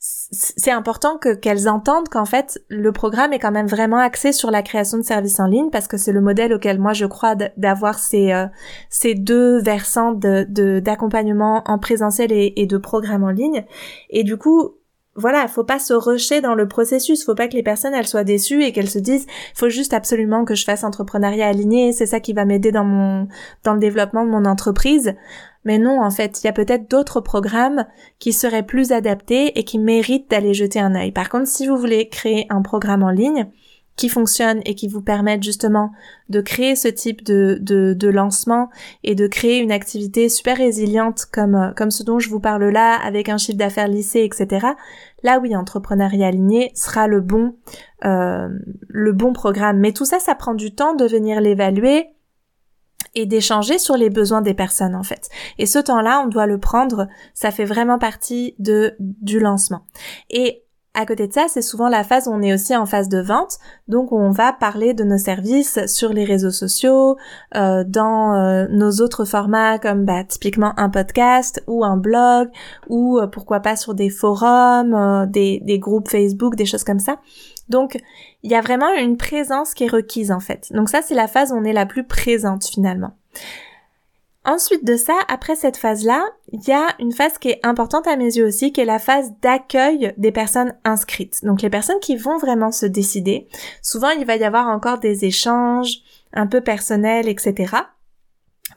c'est important que qu'elles entendent qu'en fait le programme est quand même vraiment axé sur la création de services en ligne parce que c'est le modèle auquel moi je crois d'avoir ces euh, ces deux versants de d'accompagnement en présentiel et, et, de programme en ligne. Et du coup voilà, faut pas se rusher dans le processus, faut pas que les personnes elles soient déçues et qu'elles se disent faut juste absolument que je fasse entrepreneuriat aligné, c'est ça qui va m'aider dans mon dans le développement de mon entreprise. Mais non, en fait, il y a peut-être d'autres programmes qui seraient plus adaptés et qui méritent d'aller jeter un œil. Par contre, si vous voulez créer un programme en ligne, qui fonctionne et qui vous permettent justement de créer ce type de, de, lancement et de créer une activité super résiliente comme, comme ce dont je vous parle là, avec un chiffre d'affaires lissé, etc. Là oui, entrepreneuriat aligné sera le bon, euh, le bon programme. Mais tout ça, ça prend du temps de venir l'évaluer, et d'échanger sur les besoins des personnes en fait. Et ce temps-là, on doit le prendre, ça fait vraiment partie de du lancement. Et à côté de ça, c'est souvent la phase où on est aussi en phase de vente, donc on va parler de nos services sur les réseaux sociaux, euh, dans euh, nos autres formats comme bah, typiquement un podcast ou un blog ou euh, pourquoi pas sur des forums, des, des groupes Facebook, des choses comme ça. Donc, il y a vraiment une présence qui est requise en fait. Donc ça, c'est la phase où on est la plus présente finalement. Ensuite de ça, après cette phase-là, il y a une phase qui est importante à mes yeux aussi, qui est la phase d'accueil des personnes inscrites. Donc les personnes qui vont vraiment se décider. Souvent, il va y avoir encore des échanges un peu personnels, etc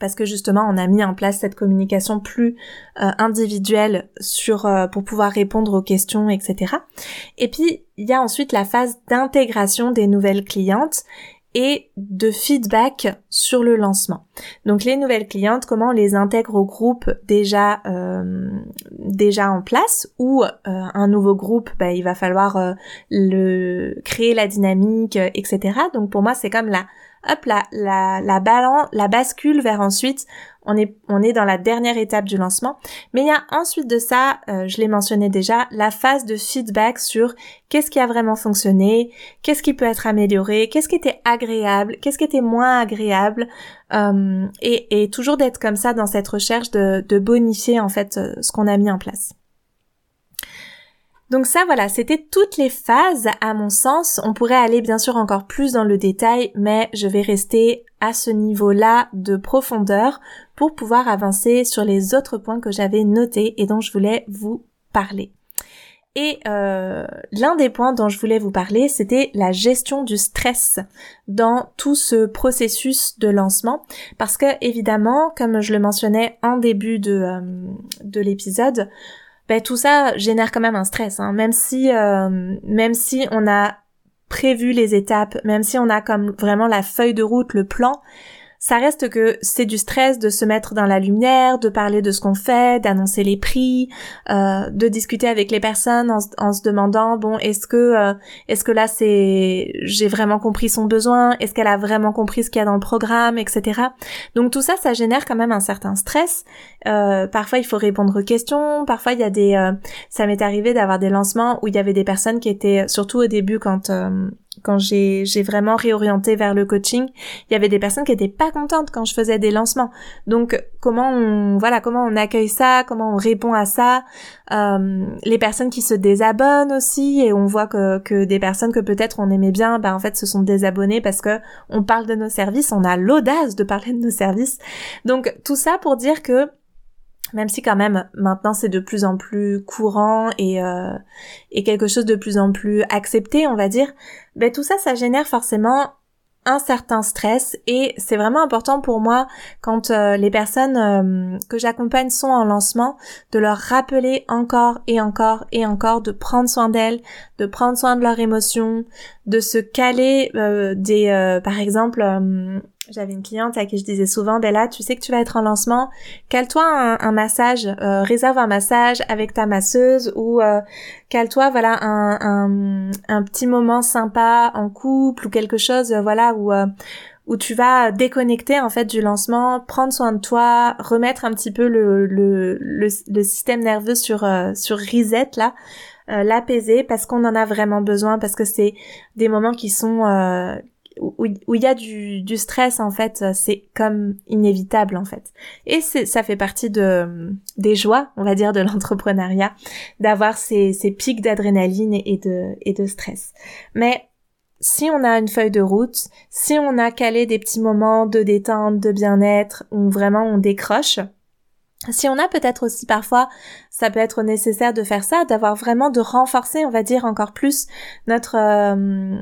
parce que justement on a mis en place cette communication plus euh, individuelle sur euh, pour pouvoir répondre aux questions, etc. Et puis il y a ensuite la phase d'intégration des nouvelles clientes et de feedback sur le lancement. Donc les nouvelles clientes, comment on les intègre au groupe déjà euh, déjà en place ou un nouveau groupe, bah, il va falloir le créer la dynamique, etc. Donc pour moi c'est comme la hop, la, la, la, balance, la bascule vers ensuite, on est, on est dans la dernière étape du lancement. Mais il y a ensuite de ça, euh, je l'ai mentionné déjà, la phase de feedback sur qu'est-ce qui a vraiment fonctionné, qu'est-ce qui peut être amélioré, qu'est-ce qui était agréable, qu'est-ce qui était moins agréable, euh, et, et, toujours d'être comme ça dans cette recherche de, de bonifier en fait euh, ce qu'on a mis en place. Donc ça voilà, c'était toutes les phases à mon sens. On pourrait aller bien sûr encore plus dans le détail, mais je vais rester à ce niveau-là de profondeur pour pouvoir avancer sur les autres points que j'avais notés et dont je voulais vous parler. Et euh, l'un des points dont je voulais vous parler, c'était la gestion du stress dans tout ce processus de lancement, parce que évidemment, comme je le mentionnais en début de, euh, de l'épisode, ben, tout ça génère quand même un stress. Hein. Même si, euh, même si on a prévu les étapes, même si on a comme vraiment la feuille de route, le plan, ça reste que c'est du stress de se mettre dans la lumière, de parler de ce qu'on fait, d'annoncer les prix, euh, de discuter avec les personnes en, se demandant bon est-ce que euh, est-ce que là c'est j'ai vraiment compris son besoin, est-ce qu'elle a vraiment compris ce qu'il y a dans le programme, etc. Donc tout ça, ça génère quand même un certain stress. Euh, parfois il faut répondre aux questions, parfois il y a des ça m'est arrivé d'avoir des lancements où il y avait des personnes qui étaient surtout au début quand quand j'ai vraiment réorienté vers le coaching, il y avait des personnes qui étaient pas contentes quand je faisais des lancements. Donc comment on voilà comment on accueille ça, comment on répond à ça, euh, les personnes qui se désabonnent aussi et on voit que que des personnes que peut-être on aimait bien, ben en fait se sont désabonnées parce que on parle de nos services, on a l'audace de parler de nos services. Donc tout ça pour dire que même si quand même maintenant c'est de plus en plus courant et, euh, et quelque chose de plus en plus accepté, on va dire, ben tout ça, ça génère forcément un certain stress et c'est vraiment important pour moi quand euh, les personnes euh, que j'accompagne sont en lancement de leur rappeler encore et encore et encore de prendre soin d'elles, de prendre soin de leurs émotions, de se caler des par exemple j'avais une cliente à qui je disais souvent, là, tu sais que tu vas être en lancement, cale-toi un, massage, euh, réserve un massage avec ta masseuse ou euh, cale-toi, voilà, un, un, petit moment sympa en couple ou quelque chose, euh, voilà, où où tu vas déconnecter en fait du lancement, prendre soin de toi, remettre un petit peu le, le, le, système nerveux sur sur reset là, l'apaiser parce qu'on en a vraiment besoin parce que c'est des moments qui sont où il y a du, du, stress en fait, c'est comme inévitable en fait. Et ça fait partie de des joies, on va dire, de l'entrepreneuriat, d'avoir ces, ces pics d'adrénaline et, de et de stress. Mais si on a une feuille de route, si on a calé des petits moments de détente, de bien-être, où vraiment on décroche, si on a peut-être aussi parfois, ça peut être nécessaire de faire ça, d'avoir vraiment de renforcer, on va dire encore plus notre euh,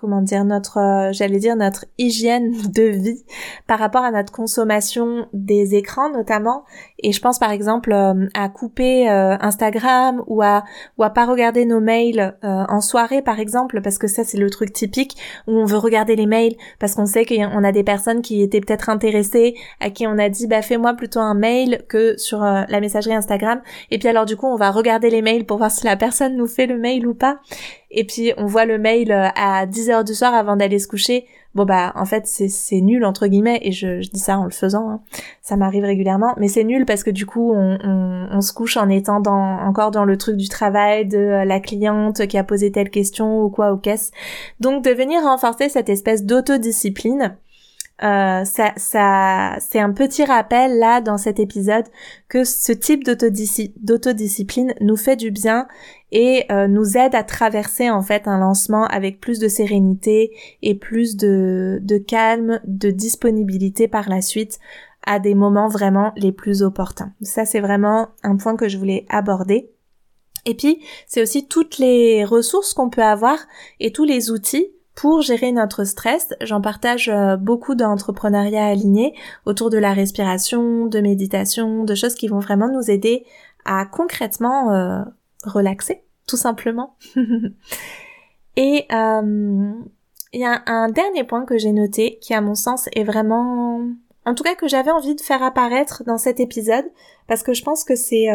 comment dire notre euh, j'allais dire notre hygiène (laughs) de vie par rapport à notre consommation des écrans notamment. Et je pense par exemple euh, à couper euh, Instagram ou à ou à pas regarder nos mails en soirée par exemple parce que ça c'est le truc typique où on veut regarder les mails parce qu'on sait qu'on a des personnes qui étaient peut-être intéressées à qui on a dit bah fais-moi plutôt un mail que sur la messagerie Instagram et puis alors du coup on va regarder les mails pour voir si la personne nous fait le mail ou pas et puis on voit le mail euh, à 10h du soir avant d'aller se coucher. Bon bah en fait c'est nul entre guillemets et je, dis ça en le faisant, hein. ça m'arrive régulièrement, mais c'est nul parce que du coup on, on, on, se couche en étant dans, encore dans le truc du travail de euh, la cliente qui a posé telle question ou quoi aux caisses. Donc de venir renforcer cette espèce d'autodiscipline euh, c'est un petit rappel là dans cet épisode que ce type d'autodiscipline nous fait du bien et euh, nous aide à traverser en fait un lancement avec plus de sérénité et plus de, de calme, de disponibilité par la suite à des moments vraiment les plus opportuns. Ça c'est vraiment un point que je voulais aborder. Et puis, c'est aussi toutes les ressources qu'on peut avoir et tous les outils pour gérer notre stress, j'en partage euh, beaucoup d'entrepreneuriat aligné autour de la respiration, de méditation, de choses qui vont vraiment nous aider à concrètement euh, relaxer, tout simplement. (laughs) Et euh, il y a un dernier point que j'ai noté qui, à mon sens, est vraiment, en tout cas, que j'avais envie de faire apparaître dans cet épisode parce que je pense que c'est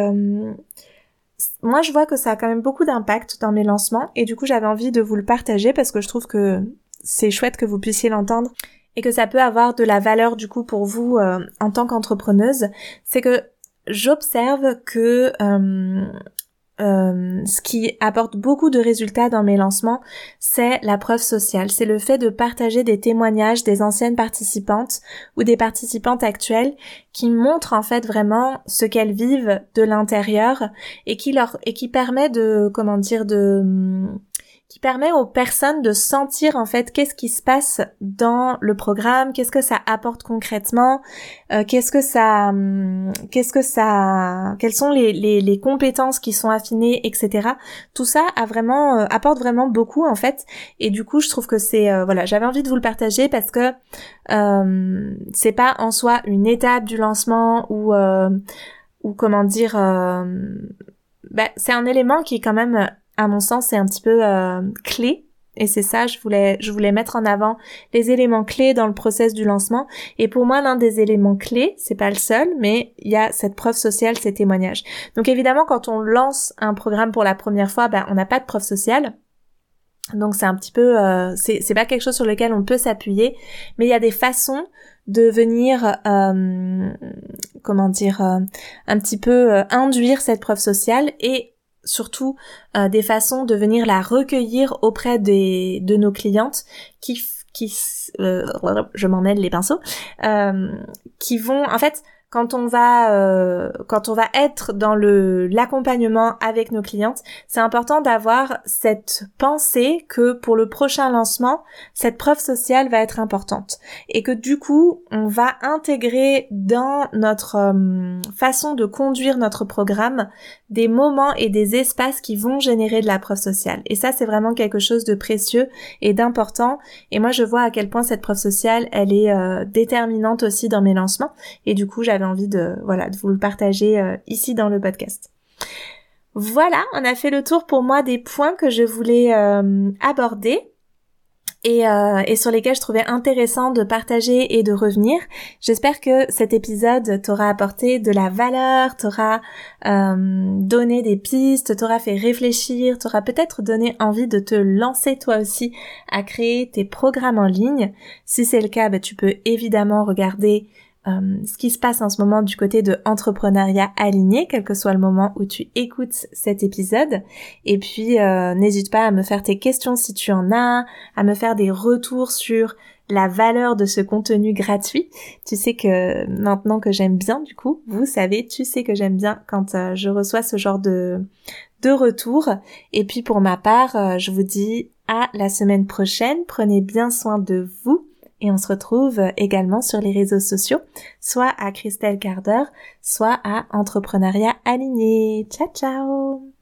moi je vois que ça a quand même beaucoup d'impact dans mes lancements et du coup j'avais envie de vous le partager parce que je trouve que c'est chouette que vous puissiez l'entendre et que ça peut avoir de la valeur du coup pour vous euh, en tant qu'entrepreneuse, c'est que j'observe que euh, euh, ce qui apporte beaucoup de résultats dans mes lancements, c'est la preuve sociale. C'est le fait de partager des témoignages des anciennes participantes ou des participantes actuelles qui montrent en fait vraiment ce qu'elles vivent de l'intérieur et qui leur et qui permet de comment dire de qui permet aux personnes de sentir en fait qu'est-ce qui se passe dans le programme, qu'est-ce que ça apporte concrètement, euh, qu'est-ce que ça, hum, qu'est-ce que ça, quelles sont les, les, les, compétences qui sont affinées, etc. Tout ça a vraiment euh, apporte vraiment beaucoup en fait, et du coup je trouve que c'est euh, voilà, j'avais envie de vous le partager parce que c'est pas en soi une étape du lancement ou ou comment dire, bah, c'est un élément qui est quand même à mon sens, c'est un petit peu euh, clé. Et c'est ça, je voulais, je voulais mettre en avant les éléments clés dans le process du lancement. Et pour moi, l'un des éléments clés, c'est pas le seul, mais il y a cette preuve sociale, ces témoignages. Donc évidemment, quand on lance un programme pour la première fois, ben, on n'a pas de preuve sociale. Donc c'est un petit peu, euh, c'est pas quelque chose sur lequel on peut s'appuyer, mais il y a des façons de venir, euh, comment dire, un petit peu induire cette preuve sociale et surtout euh, des façons de venir la recueillir auprès des de nos clientes qui qui euh, je m'emmène les pinceaux euh, qui vont en fait quand on va euh, quand on va être dans le l'accompagnement avec nos clientes, c'est important d'avoir cette pensée que pour le prochain lancement, cette preuve sociale va être importante et que du coup, on va intégrer dans notre euh, façon de conduire notre programme des moments et des espaces qui vont générer de la preuve sociale. Et ça, c'est vraiment quelque chose de précieux et d'important. Et moi, je vois à quel point cette preuve sociale, elle est euh, déterminante aussi dans mes lancements. Et du coup, envie de, voilà, de vous le partager euh, ici dans le podcast. Voilà, on a fait le tour pour moi des points que je voulais euh, aborder. Et, euh, et, sur lesquels je trouvais intéressant de partager et de revenir. J'espère que cet épisode t'aura apporté de la valeur, t'aura donné des pistes, t'aura fait réfléchir, t'aura peut-être donné envie de te lancer toi aussi à créer tes programmes en ligne. Si c'est le cas, bah, tu peux évidemment regarder euh, ce qui se passe en ce moment du côté de entrepreneuriat aligné, quel que soit le moment où tu écoutes cet épisode. Et puis, euh, n'hésite pas à me faire tes questions si tu en as, à me faire des retours sur la valeur de ce contenu gratuit. Tu sais que maintenant que j'aime bien, du coup, vous savez, tu sais que j'aime bien quand euh, je reçois ce genre de, de retour. Et puis pour ma part, je vous dis à la semaine prochaine. Prenez bien soin de vous et on se retrouve également sur les réseaux sociaux, soit à Christelle Carder, soit à Entrepreneuriat Aligné. Ciao ciao